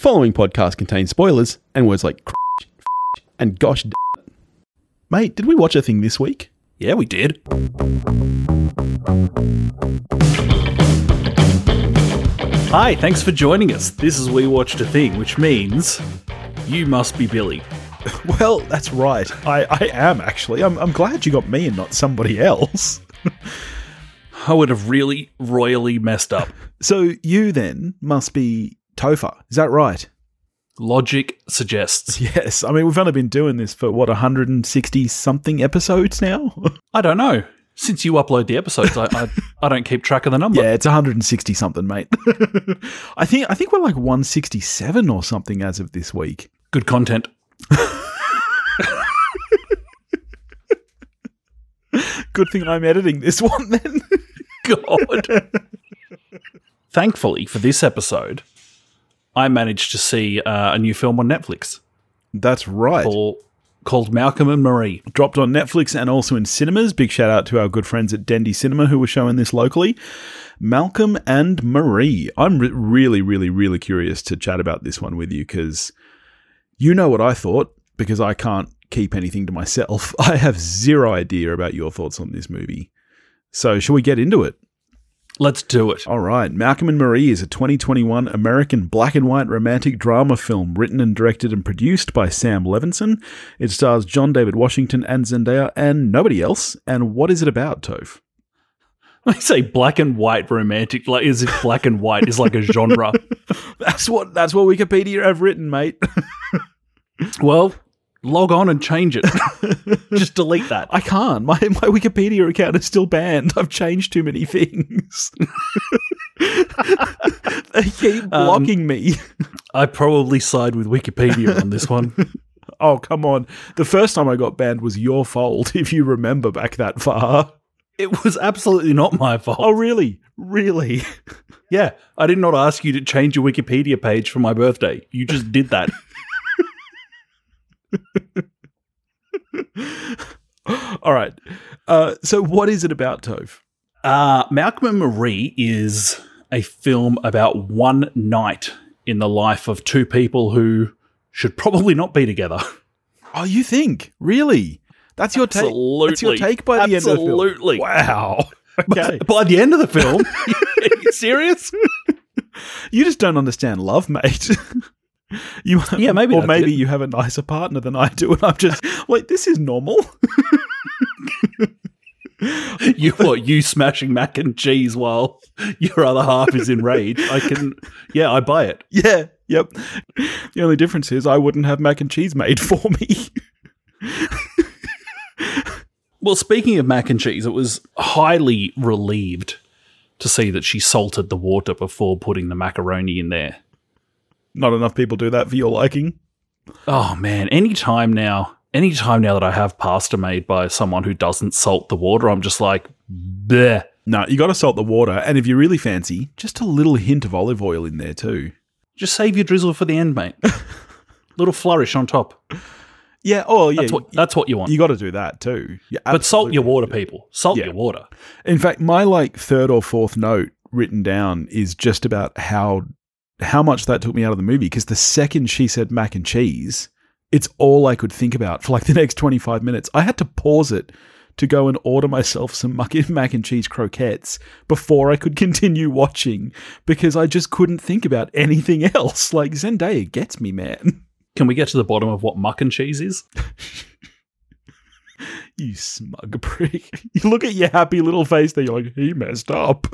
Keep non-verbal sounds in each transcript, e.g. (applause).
following podcast contains spoilers and words like and gosh. d- Mate, did we watch a thing this week? Yeah, we did. Hi, thanks for joining us. This is We Watched a Thing, which means you must be Billy. (laughs) Well, that's right. I, I am actually. I'm, I'm glad you got me and not somebody else. I would have really royally messed up. (laughs) So you then must be Topher. Is that right? Logic suggests. (laughs) Yes. I mean, we've only been doing this for what 160 something episodes now. (laughs) I don't know. Since you upload the episodes, I, I, I don't keep track of the number. yeah, it's 160 something, mate. (laughs) I think I think we're like 167 or something as of this week. Good content. Good thing I'm editing this one then. God. Thankfully, for this episode, I managed to see uh, a new film on Netflix That's right. called, called Malcolm and Marie. Dropped on Netflix and also in cinemas. Big shout out to our good friends at Dendy Cinema who were showing this locally. Malcolm and Marie. I'm re- really, really, really curious to chat about this one with you because you know what I thought because I can't keep anything to myself. (laughs) I have zero idea about your thoughts on this movie. So, shall we get into it? Let's do it. All right. Malcolm and Marie is a 2021 American black and white romantic drama film written and directed and produced by Sam Levinson. It stars John David Washington and Zendaya and nobody else. And what is it about, Toph? I say black and white romantic, like as if black and white is like a genre. (laughs) That's what that's what Wikipedia have written, mate. Well, log on and change it. (laughs) Just delete that. I can't. My my Wikipedia account is still banned. I've changed too many things. (laughs) they keep um, blocking me. I probably side with Wikipedia on this one. (laughs) Oh, come on. The first time I got banned was your fault, if you remember back that far. It was absolutely not my fault. Oh, really? Really? Yeah, I did not ask you to change your Wikipedia page for my birthday. You just did that. (laughs) All right. Uh, so, what is it about Toph? Uh, Malcolm and Marie is a film about one night in the life of two people who should probably not be together. (laughs) Oh, you think? Really? That's your take. That's your take by the end of the film. Absolutely. Wow. (laughs) Okay. By the end of the film, are you serious? you just don't understand love, mate. (laughs) you Yeah, maybe or maybe it. you have a nicer partner than I do, and I'm just like, this is normal. (laughs) You what? You smashing mac and cheese while your other half is enraged? I can. Yeah, I buy it. (laughs) yeah. Yep. The only difference is I wouldn't have mac and cheese made for me. Well, speaking of mac and cheese, it was highly relieved to see that she salted the water before putting the macaroni in there. Not enough people do that for your liking. Oh man, any time now, any time now that I have pasta made by someone who doesn't salt the water, I'm just like, bleh. No, you got to salt the water, and if you really fancy, just a little hint of olive oil in there too. Just save your drizzle for the end, mate. (laughs) Little flourish on top. Yeah. Oh, yeah. That's what that's what you want. you got to do that too. Yeah, but salt your water, people. Salt Yeah. your water. In fact, my like third or fourth note written down is just about how how much that took me out of the movie because the second she said mac and cheese, it's all I could think about for like the next 25 minutes. I had to pause it to go and order myself some mac (laughs) mac and cheese croquettes before I could (laughs) continue watching because I just couldn't think about anything else. (laughs) Like Zendaya gets me, man. Can we get to the bottom of what muck and cheese is? You smug prick. You look at your happy little face there, you're like, he messed up.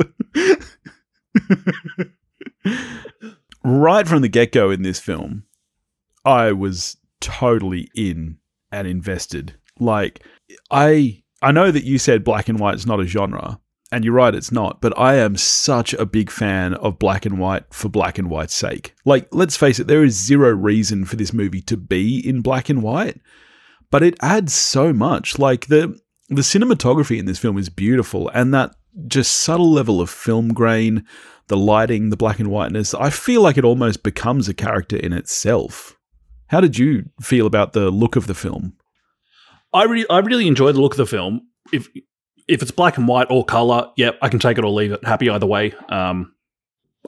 Right from the get go in this film, I was totally in and invested. Like, I I know that you said black and white is not a genre, and you're right, it's not, but I am such a big fan of black and white for black and white's sake. Like, let's face it, there is zero reason for this movie to be in black and white but it adds so much. Like the the cinematography in this film is beautiful, and that just subtle level of film grain, the lighting, the black and whiteness. I feel like it almost becomes a character in itself. How did you feel about the look of the film? I re- I really enjoy the look of the film. If if it's black and white or color, yep, I can take it or leave it. Happy either way. Um,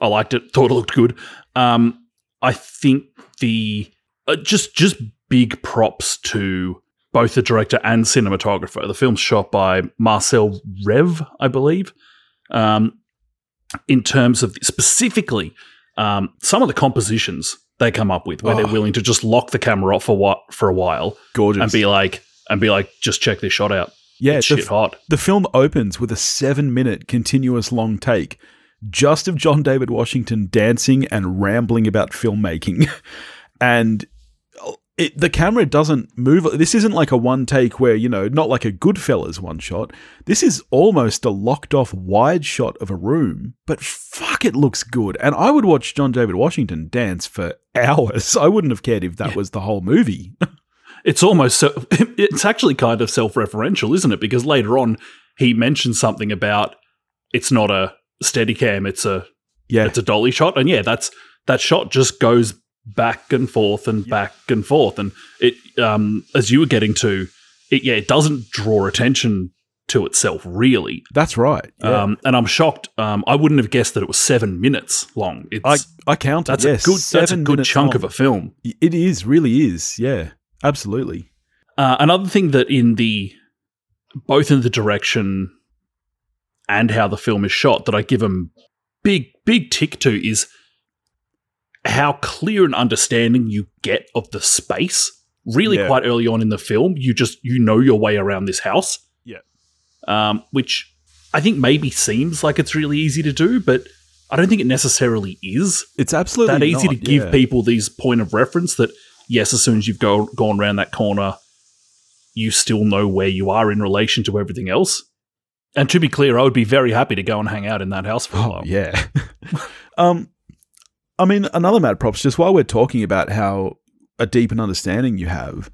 I liked it. Thought it looked good. Um, I think the uh, just just big props to both the director and cinematographer. The film's shot by Marcell Rév, I believe. Um, in terms of specifically um, some of the compositions they come up with, where Oh. they're willing to just lock the camera off for what for a while Gorgeous. and be like and be like, just check this shot out. yeah, It's the, shit hot. the film opens with a seven minute continuous long take just of John David Washington dancing and rambling about filmmaking. (laughs) and it, the camera doesn't move. This isn't like a one take where, you know, not like a Goodfellas one shot. This is almost a locked off wide shot of a room, but fuck, it looks good. And I would watch John David Washington dance for (laughs) hours. I wouldn't have cared if that was the whole movie. (laughs) It's almost so. (laughs) It's actually kind of self-referential, isn't it? Because later on, he mentions something about it's not a Steadicam; it's a yeah. it's a dolly shot, and yeah, that's that shot just goes back and forth and back and forth, and it um as you were getting to, it yeah, it doesn't draw attention to itself really. That's right. Yeah. Um, and I'm shocked. Um, I wouldn't have guessed that it was seven minutes long. It's I, I counted. that's yes, a good that's a good chunk long. of a film. It is, really is. Yeah, absolutely. Uh, another thing that in the both in the direction and how the film is shot that I give them big big tick to is how clear an understanding you get of the space. Really, Yeah. quite early on in the film, you just you know your way around this house. Yeah. um, which I think maybe seems like it's really easy to do, but I don't think it necessarily is It's absolutely that easy not, to give yeah. people these point of reference that yes as soon as you've go, gone around that corner you still know where you are in relation to everything else and to be clear i would be very happy to go and hang out in that house for a Oh while yeah. (laughs) um, I mean, another mad props. Just while we're talking about how a deep an understanding you have,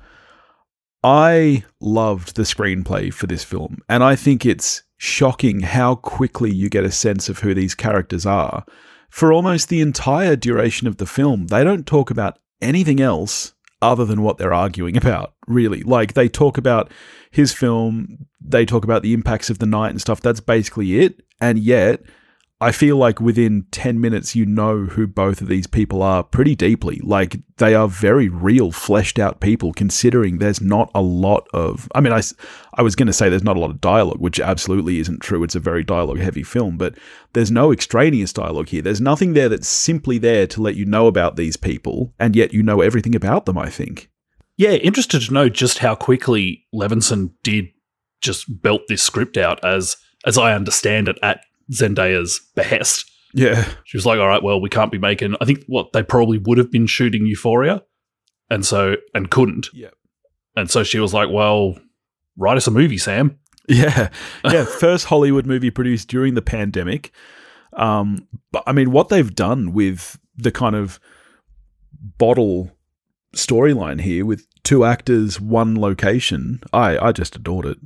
I loved the screenplay for this film, and I think it's shocking how quickly you get a sense of who these characters are. For almost the entire duration of the film, they don't talk about anything else other than what they're arguing about, really. Like, they talk about his film, they talk about the impacts of the night and stuff. That's basically it. And yet, I feel like within 10 minutes, you know who both of these people are pretty deeply. Like, they are very real, fleshed out people, considering there's not a lot of. I mean, I, I was going to say there's not a lot of dialogue, which absolutely isn't true. It's a very dialogue heavy film, but there's no extraneous dialogue here. There's nothing there that's simply there to let you know about these people, and yet you know everything about them, I think. yeah interested to know just how quickly levinson did just belt this script out as as i understand it at zendaya's behest Yeah. she was like all right well we can't be making i think what they probably would have been shooting euphoria and so and couldn't Yeah. and so she was like well write us a movie sam Yeah, (laughs) yeah. First Hollywood movie produced during the pandemic. Um, but I mean, what they've done with the kind of bottle storyline here with two actors, one location, I I just adored it.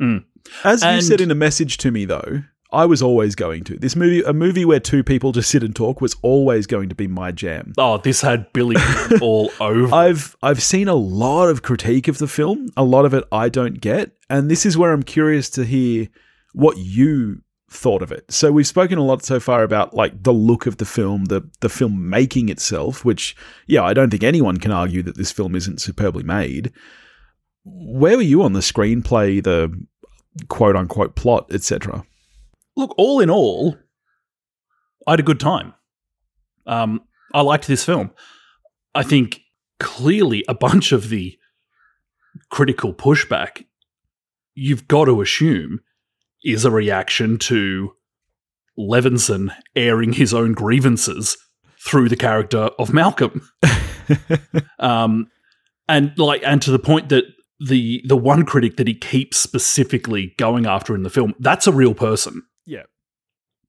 Mm. As you said in a message to me, though, I was always going to this movie. A movie where two people just sit and talk was always going to be my jam. Oh, this had Billy (laughs) all over. I've I've seen a lot of critique of the film. A lot of it I don't get, and this is where I'm curious to hear what you thought of it. So we've spoken a lot so far about like the look of the film, the the film making itself, which yeah, I don't think anyone can argue that this film isn't superbly made. Where were you on the screenplay, the quote unquote plot, etc.? Look, all in all, I had a good time. Um, I liked this film. I think clearly a bunch of the critical pushback you've got to assume is a reaction to Levinson airing his own grievances through the character of Malcolm. (laughs) um, and like, and to the point that the the one critic that he keeps specifically going after in the film, that's a real person.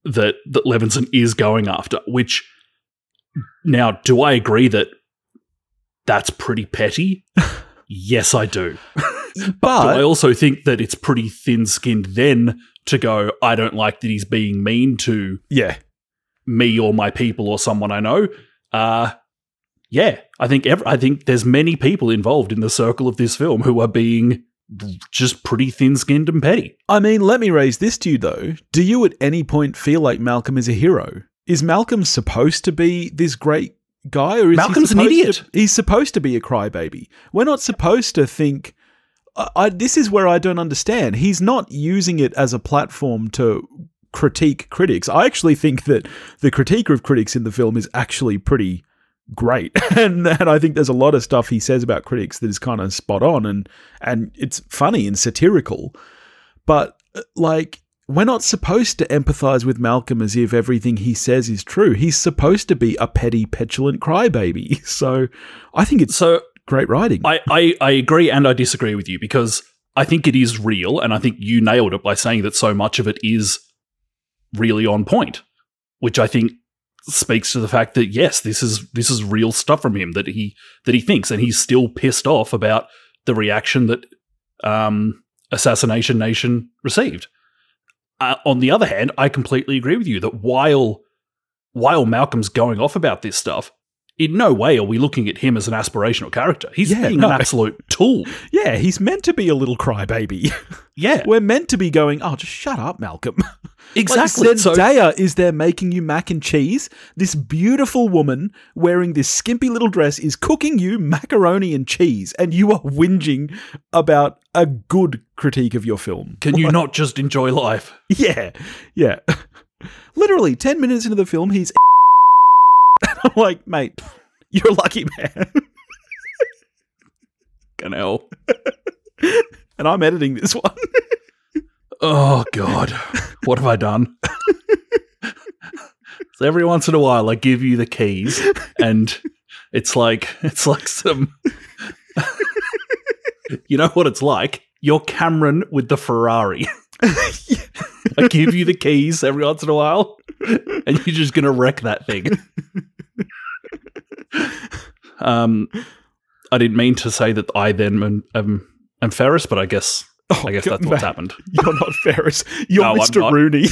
That that Levinson is going after. Which now, do I agree that that's pretty petty? (laughs) yes, I do. But Do I also think that it's pretty thin skinned then to go, I don't like that he's being mean to yeah, me or my people or someone I know. Uh yeah, I think ev- I think there's many people involved in the circle of this film who are being just pretty thin-skinned and petty. I mean, let me raise this to you though. Do you at any point feel like Malcolm is a hero? Is Malcolm supposed to be this great guy, or is Malcolm's he an idiot. To, he's supposed to be a crybaby. We're not supposed to think. I, I, this is where I don't understand. He's not using it as a platform to critique critics. I actually think that the critique of critics in the film is actually pretty great, (laughs) and and I think there's a lot of stuff he says about critics that is kind of spot on, and and it's funny and satirical, but uh, like we're not supposed to empathize with Malcolm as if everything he says is true. He's supposed to be a petty, petulant crybaby. (laughs) So I think it's So great writing. I, I, I agree and I disagree with you because I think it is real, and I think you nailed it by saying that so much of it is really on point, which I think speaks to the fact that yes, this is this is real stuff from him that he that he thinks, and he's still pissed off about the reaction that um, Assassination Nation received. Uh, on the other hand, I completely agree with you that while while Malcolm's going off about this stuff, in no way are we looking at him as an aspirational character. He's Yeah, being no. an absolute tool. (laughs) yeah, he's meant to be a little crybaby. (laughs) Yeah, We're meant to be going, oh, just shut up, Malcolm. (laughs) exactly. Like so, Zendaya is there making you mac and cheese. This beautiful woman wearing this skimpy little dress is cooking you macaroni and cheese, and you are whinging about a good critique of your film. can you not just enjoy life? Yeah, yeah. Literally, 10 minutes into the film, he's. (laughs) I'm like, mate, (laughs) you're a lucky man. (laughs) Can hell. and I'm editing this one. Oh God, what have I done? so every once in a while, I give you the keys, and it's like it's like some. you know what it's like? You're Cameron with the Ferrari. I give you the keys every once in a while, and you're just gonna wreck that thing. um, I didn't mean to say that I then am, am, am Ferris, but I guess Oh, I guess that's what's happened. (laughs) You're not Ferris. You're No, Mr. Rooney.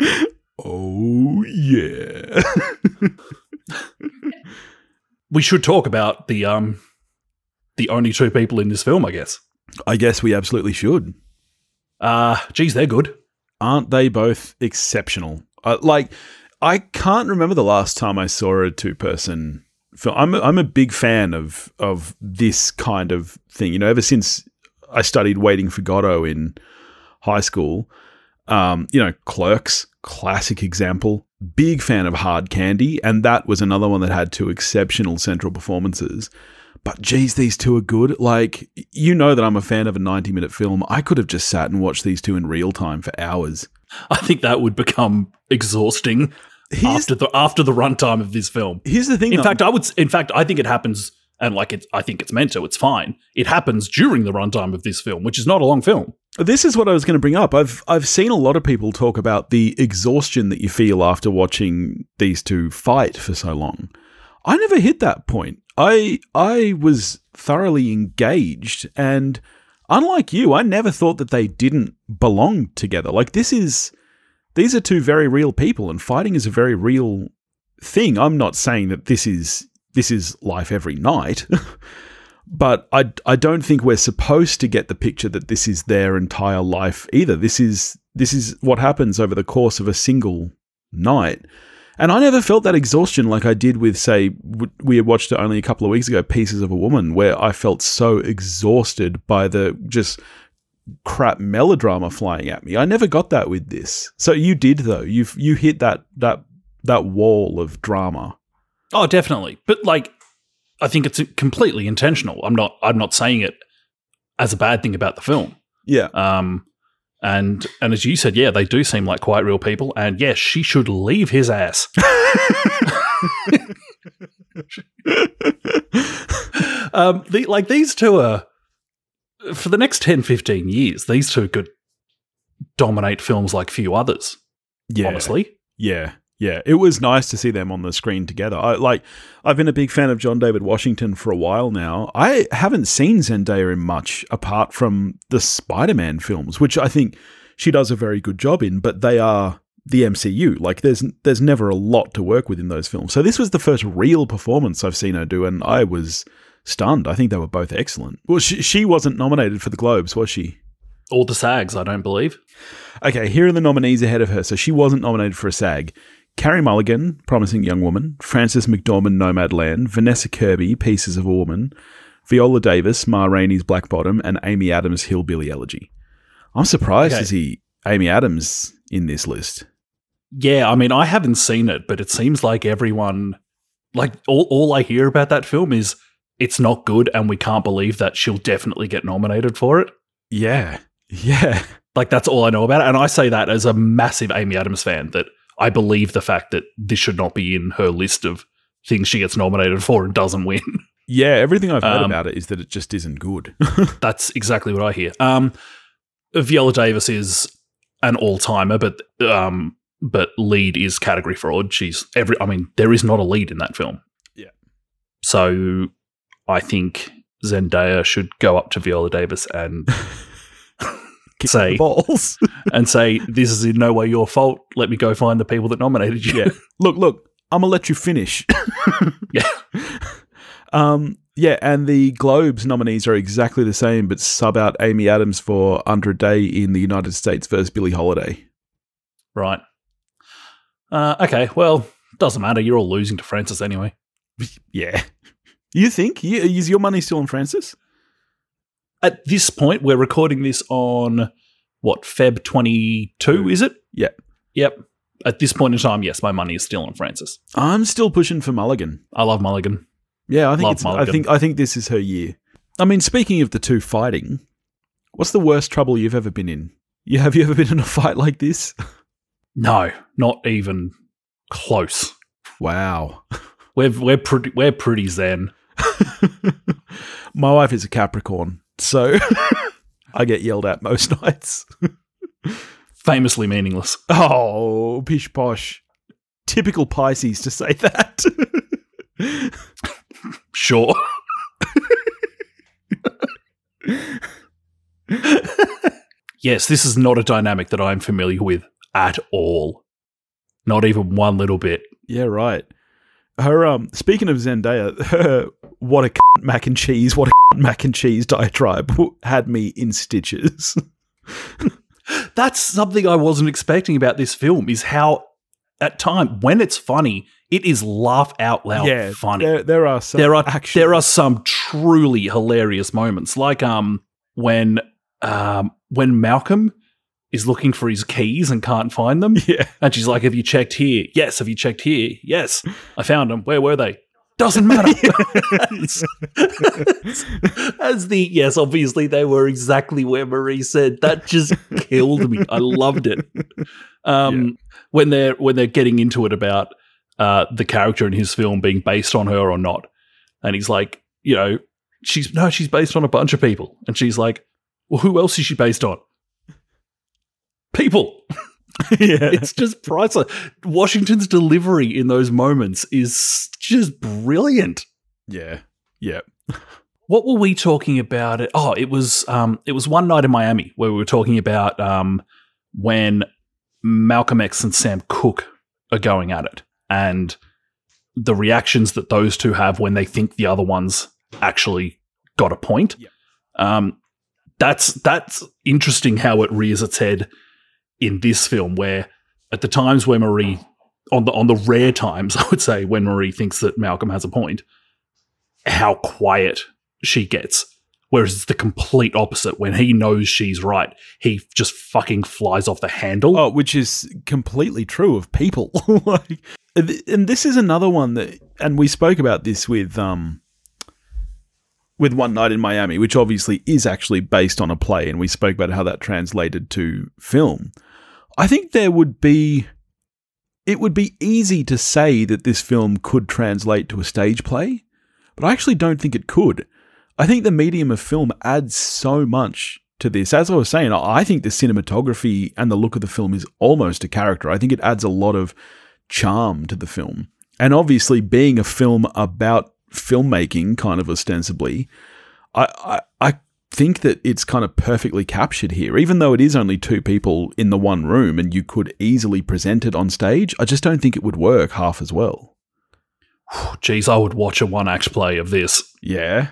(laughs) oh, yeah. we should talk about the um the only two people in this film, I guess. I guess we absolutely should. Uh geez, they're good. Aren't they both exceptional? Uh, like, I can't remember the last time I saw a two person film. I'm a, I'm a big fan of of this kind of thing. You know, ever since I studied Waiting for Godot in high school, um, you know, Clerks, classic example. Big fan of Hard Candy, and that was another one that had two exceptional central performances. But geez, these two are good. Like, you know that I'm a fan of a 90 minute film. I could have just sat and watched these two in real time for hours. (laughs) I think that would become exhausting Here's, after the after the runtime of this film. here's the thing. In though. fact, I would in fact I think it happens and like it's I think it's meant to, it's fine. It happens during the runtime of this film, which is not a long film. This is what I was going to bring up. I've I've seen a lot of people talk about the exhaustion that you feel after watching these two fight for so long. I never hit that point. I I was thoroughly engaged and unlike you, I never thought that they didn't belong together. Like this is these are two very real people and fighting is a very real thing. I'm not saying that this is this is life every night. (laughs) but I, I don't think we're supposed to get the picture that this is their entire life either. This is this is what happens over the course of a single night. And I never felt that exhaustion like I did with, say, we had watched it only a couple of weeks ago, Pieces of a Woman, where I felt so exhausted by the just crap melodrama flying at me. I never got that with this. So you did though. You've you hit that that that wall of drama. Oh, definitely. But like I think it's completely intentional. I'm not I'm not saying it as a bad thing about the film. Yeah. Um, and and as you said, yeah, they do seem like quite real people. And yes, she should leave his ass. (laughs) um, the, like these two are for the next 10, 15 years. These two could dominate films like few others. yeah. Honestly, Yeah, yeah. It was nice to see them on the screen together. I like. I've been a big fan of John David Washington for a while now. I haven't seen Zendaya in much apart from the Spider-Man films, which I think she does a very good job in. But they are the MCU. Like, there's there's never a lot to work with in those films. So this was the first real performance I've seen her do, and I was stunned. I think they were both excellent. Well, she, she wasn't nominated for the Globes, was she? all the SAGs, I don't believe. Okay, here are the nominees ahead of her. So she wasn't nominated for a SAG. Carey Mulligan, Promising Young Woman, Frances McDormand, Nomadland, Vanessa Kirby, Pieces of a Woman, Viola Davis, Ma Rainey's Black Bottom, and Amy Adams' Hillbilly Elegy. I'm surprised Okay. to see Amy Adams in this list. Yeah, I mean, I haven't seen it, but it seems like everyone, like, all, all I hear about that film is it's not good and we can't believe that she'll definitely get nominated for it. Yeah. (laughs) Yeah. Like, that's all I know about it. And I say that as a massive Amy Adams fan, that I believe the fact that this should not be in her list of things she gets nominated for and doesn't win. (laughs) Yeah, everything I've heard Um, about it is that it just isn't good. (laughs) That's exactly what I hear. Um, Viola Davis is an all timer, but um, but lead is category fraud. She's every. I mean, there is not a lead in that film. Yeah. So I think Zendaya should go up to Viola Davis and (laughs) Kick say- balls. (laughs) and say, "This is in no way your fault. Let me go find the people that nominated you." Yeah. look, look, I'm gonna let you finish. (laughs) Yeah. (laughs) Um. Yeah, and the Globes nominees are exactly the same, but sub out Amy Adams for Andra Day in the United States versus Billie Holiday. right. Uh, okay. Well, doesn't matter. You're all losing to Frances anyway. Yeah. You think? You- Is your money still on Frances? At this point, we're recording this on what Feb twenty two, mm. is it? Yep. Yep. At this point in time, yes, my money is still on Frances. I'm still pushing for Mulligan. I love Mulligan. Yeah, I think Love it's, I Mulligan. think I think this is her year. I mean, speaking of the two fighting, what's the worst trouble you've ever been in? You have you ever been in a (laughs) fight like this? No, not even close. Wow. We're we're pretty we're pretty zen. (laughs) My wife is a Capricorn, so (laughs) I get yelled at most (laughs) nights. Famously meaningless. Oh, pish posh. Typical Pisces to say that. (laughs) Sure. yes, this is not a dynamic that I'm familiar with at all. Not even one little bit. yeah, right. Her um speaking of Zendaya, (laughs) her what a cunt (laughs) mac and cheese, what a cunt (laughs) mac and cheese diatribe had me in stitches. That's something I wasn't expecting about this film is how at time when it's funny, it is laugh out loud yeah, funny. There, there are some there are actual- there are some truly hilarious moments, like um when um when Malcolm is looking for his keys and can't find them, (laughs) yeah. and she's like, "Have you checked here? Yes. Have you checked here? Yes. I found them. Where were they? Doesn't matter." (laughs) as, (laughs) as the yes, obviously they were exactly where Marie said. That just killed me. I loved it. Um, when they're when they're getting into it about uh, the character in his film being based on her or not, and he's like, you know, she's no, she's based on a bunch of people, and she's like, well, who else is she based on? People. (laughs) yeah. It's just priceless. Washington's delivery in those moments is just brilliant. yeah. Yeah. (laughs) What were we talking about? It oh, it was um, it was one night in Miami where we were talking about um, when Malcolm X and Sam Cooke are going at it, and the reactions that those two have when they think the other one's actually got a point. Yeah. Um, that's that's interesting how it rears its head in this film, where at the times where Marie on the on the rare times (laughs) I would say when Marie thinks that Malcolm has a point, how quiet she gets. Whereas it's the complete opposite. When he knows she's right, he just fucking flies off the handle. Oh, which is completely true of people. (laughs) like, and this is another one that, and we spoke about this with um, with One Night in Miami, which obviously is actually based on a play, and we spoke about how that translated to film. I think there would be, it would be easy to say that this film could translate to a stage play, but I actually don't think it could. I think the medium of film adds so much to this. As I was saying, I think the cinematography and the look of the film is almost a character. I think it adds a lot of charm to the film. And obviously, being a film about filmmaking, kind of ostensibly, I, I, I think that it's kind of perfectly captured here. Even though it is only two people in the one room and you could easily present it on stage, I just don't think it would work half as well. (sighs) Jeez, I would watch a one act play of this, Yeah.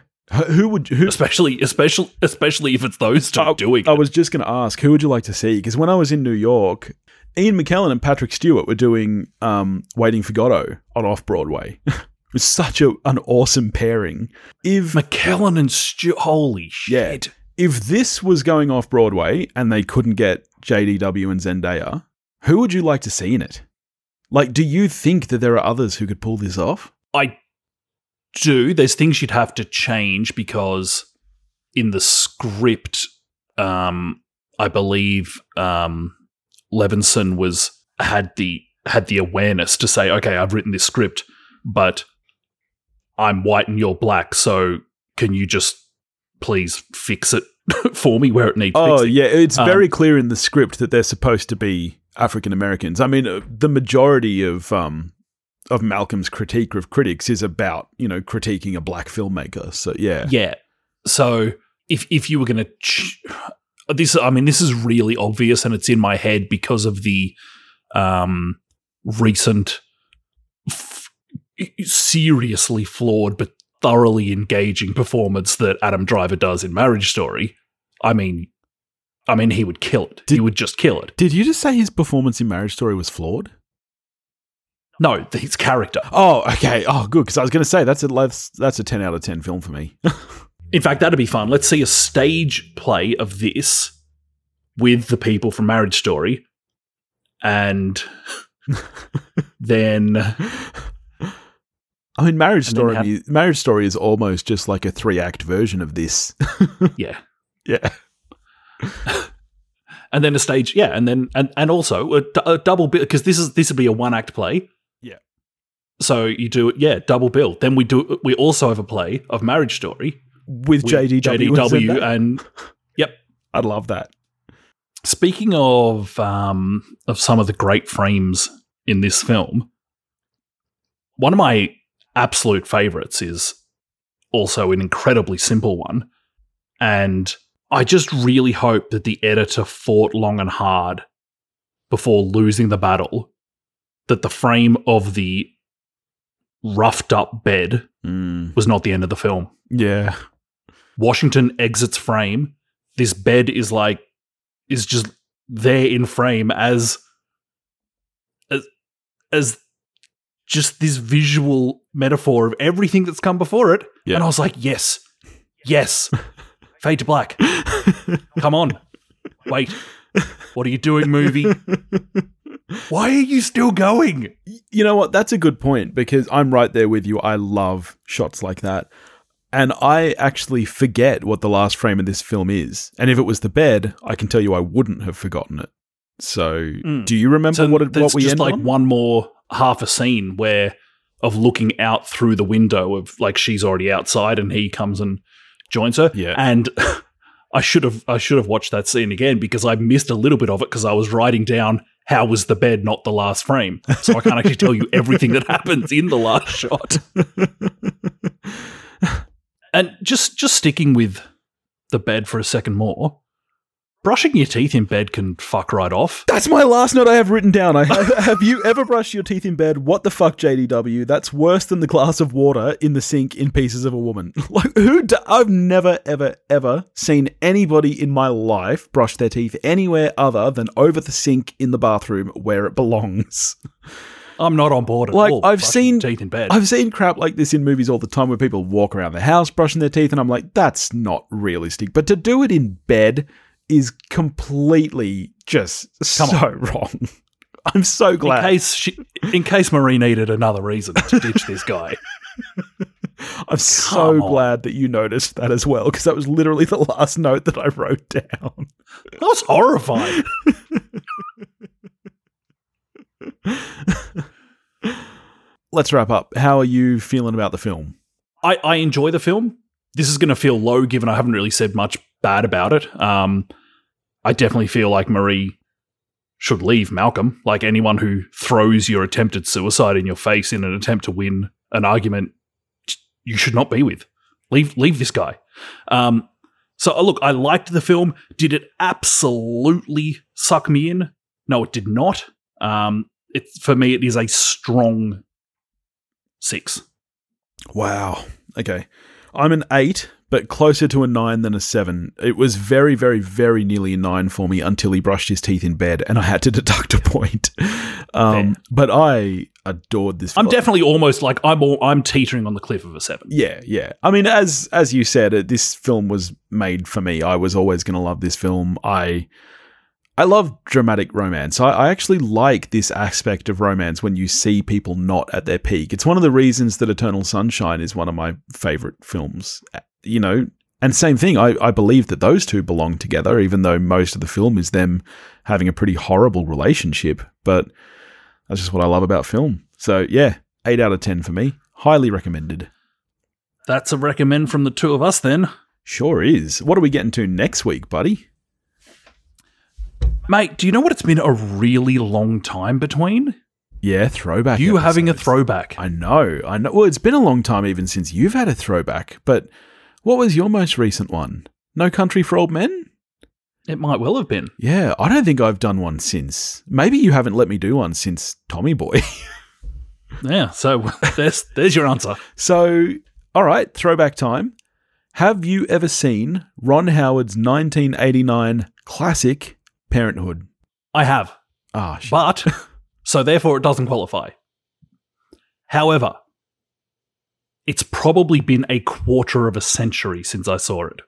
Who would who? especially especially especially if it's those two I- doing I it. was just going to ask, who would you like to see? Because when I was in New York, Ian McKellen and Patrick Stewart were doing um, Waiting for Godot on off Broadway. (laughs) was such a, an awesome pairing. If McKellen and Stu. Holy Yeah. shit! if this was going off Broadway and they couldn't get JDW and Zendaya, who would you like to see in it? Like, do you think that there are others who could pull this off? I do. There's things you'd have to change because in the script, um, I believe um, Levinson was had the had the awareness to say, okay, I've written this script, but I'm white and you're black, so can you just please fix it (laughs) for me where it needs Oh, fixing? yeah. It's Um, very clear in the script that they're supposed to be African Americans. I mean, uh, the majority of um, of Malcolm's critique of critics is about you know critiquing a black filmmaker. So yeah, Yeah. So if if you were going to ch- this, I mean, this is really obvious, and it's in my head because of the um, recent, seriously flawed but thoroughly engaging performance that Adam Driver does in Marriage Story. I mean, I mean, he would kill it. he would just kill it. Did you just say his performance in Marriage Story was flawed? No, his character. Oh, okay. Oh, good. Because I was going to say that's a that's, that's a ten out of ten film for me. (laughs) In fact, that'd be fun. Let's see a stage play of this with the people from Marriage Story, and (laughs) then I mean, Marriage And Story. have- Marriage Story is almost just like a three act version of this. (laughs) yeah, yeah. (laughs) and then a stage, yeah, and then and and also a double bill because this is this would be a one act play. Yeah. So you do it, yeah, double bill. Then we do. We also have a play of Marriage Story With, with JDW. and JDW, and I'd love that. Speaking of um, of some of the great frames in this film, one of my absolute favorites is also an incredibly simple one, and I just really hope that the editor fought long and hard before losing the battle. That the frame of the roughed up bed Mm. was not the end of the film. Yeah. Washington exits frame. This bed is like is just there in frame as as as just this visual metaphor of everything that's come before it. Yeah. And I was like, yes, yes, (laughs) fade to black. Come on, wait, what are you doing, movie? Why are you still going? You know what? That's a good point because I'm right there with you. I love shots like that. And I actually forget what the last frame of this film is. And if it was the bed, I can tell you I wouldn't have forgotten it. So, Mm. do you remember So what, it, what we just end like on? one more half a scene where of looking out through the window of like she's already outside and he comes and joins her. Yeah. And (laughs) I should have I should have watched that scene again because I missed a little bit of it because I was writing down how was the bed not the last frame. So I can't actually tell you everything that (laughs) happens in the last shot. (laughs) And just just sticking with the bed for a second more. Brushing your teeth in bed can fuck right off. That's my last note I have written down. I have, (laughs) have you ever brushed your teeth in bed? What the fuck, JDW? That's worse than the glass of water in the sink in pieces of a woman. (laughs) Like who? Do, I've never, ever, ever seen anybody in my life brush their teeth anywhere other than over the sink in the bathroom where it belongs. (laughs) I'm not on board at Like, all. I've seen- teeth in bed. I've seen crap like this in movies all the time where people walk around the house brushing their teeth, and I'm like, that's not realistic. But to do it in bed is completely just Come so (laughs) wrong. I'm so in glad. case she, in case Marie needed another reason to ditch this guy. (laughs) I'm so on. glad that you noticed that as well, because that was literally the last note that I wrote (laughs) down. I was horrified. Let's wrap up. How are you feeling about the film? I, I enjoy the film. This is going to feel low given I haven't really said much bad about it. Um, I definitely feel like Marie should leave Malcolm. Like anyone who throws your attempted suicide in your face in an attempt to win an argument, you should not be with. Leave leave this guy. Um, so uh, look, I liked the film. Did it absolutely suck me in? No, it did not. Um, it for me, it is a strong six. Wow. Okay. I'm an eight, but closer to a nine than a seven. It was very, very, very nearly a nine for me until he brushed his teeth in bed, and I had to (laughs) deduct a point. Um, but I adored this. Film. I'm film. definitely almost like I'm all, I'm teetering on the cliff of a seven. Yeah, yeah. I mean, as as you said, uh, this film was made for me. I was always going to love this film. I I love dramatic romance. I, I actually like this aspect of romance when you see people not at their peak. It's one of the reasons that Eternal Sunshine is one of my favorite films. Uh, You know, and same thing. I, I believe that those two belong together, even though most of the film is them having a pretty horrible relationship. But that's just what I love about film. So yeah, eight out of ten for me. Highly recommended. That's a recommend from the two of us then. Sure is. What are we getting to next week, buddy? Mate, do you know what it's been a really long time between? Yeah, throwback. you having a throwback. I know. I know. Well, it's been a long time even since you've had a throwback. But what was your most recent one? No Country for Old Men? It might well have been. Yeah, I don't think I've done one since. Maybe you haven't let me do one since Tommy Boy. (laughs) Yeah, so there's there's your answer. so, all right, throwback time. Have you ever seen Ron Howard's 1989 classic Parenthood? I have. Ah, shit. But (laughs) so therefore it doesn't qualify. However, it's probably been a quarter of a century since I saw it.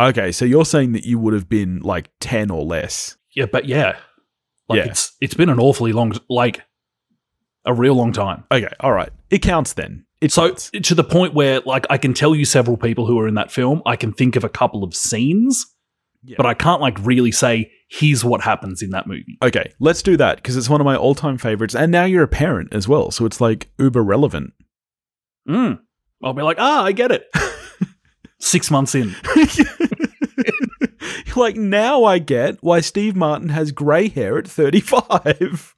Okay, so you're saying that you would have been like 10 or less. Yeah, but yeah. Like Yeah. it's it's been an awfully long like a real long time. Okay, all right. It counts then. It So counts. to the point where like I can tell you several people who are in that film. I can think of a couple of scenes, Yeah. but I can't like really say here's what happens in that movie. Okay, let's do that because it's one of my all-time favorites, and now you're a parent as well, so it's like uber relevant. Mm. I'll be like, ah, I get it. (laughs) Six months in. (laughs) like now, I get why Steve Martin has grey hair at 35.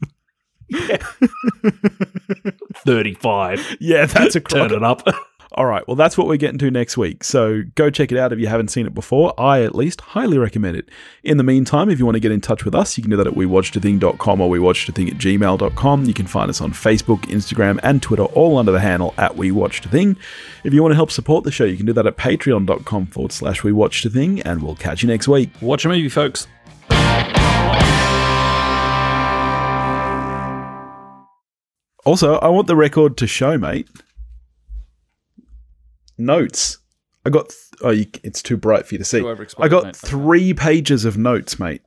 (laughs) 35. yeah, that's a Turn it up. All right, well, that's what we're getting to next week. So go check it out if you haven't seen it before. I, at least, highly recommend it. In the meantime, if you want to get in touch with us, you can do that at wewatchedathing.com or wewatchedathing at gmail.com. You can find us on Facebook, Instagram, and Twitter, all under the handle at wewatchedathing. If you want to help support the show, you can do that at patreon.com forward slash wewatchedathing, and we'll catch you next week. Watch a movie, folks. Also, I want the record to show, mate. Notes. I got. Th- oh, you, it's too bright for you to see. I got mate. three pages of notes, mate.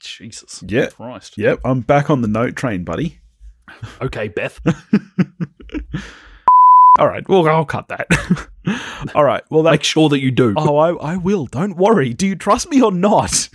Jesus. Yeah. Christ. Yep, I'm back on the note train, buddy. (laughs) Okay, Beth. (laughs) All right, well, I'll cut that. (laughs) All right, well, that. Make sure that you do. oh, I, I will. Don't worry. Do you trust me or not?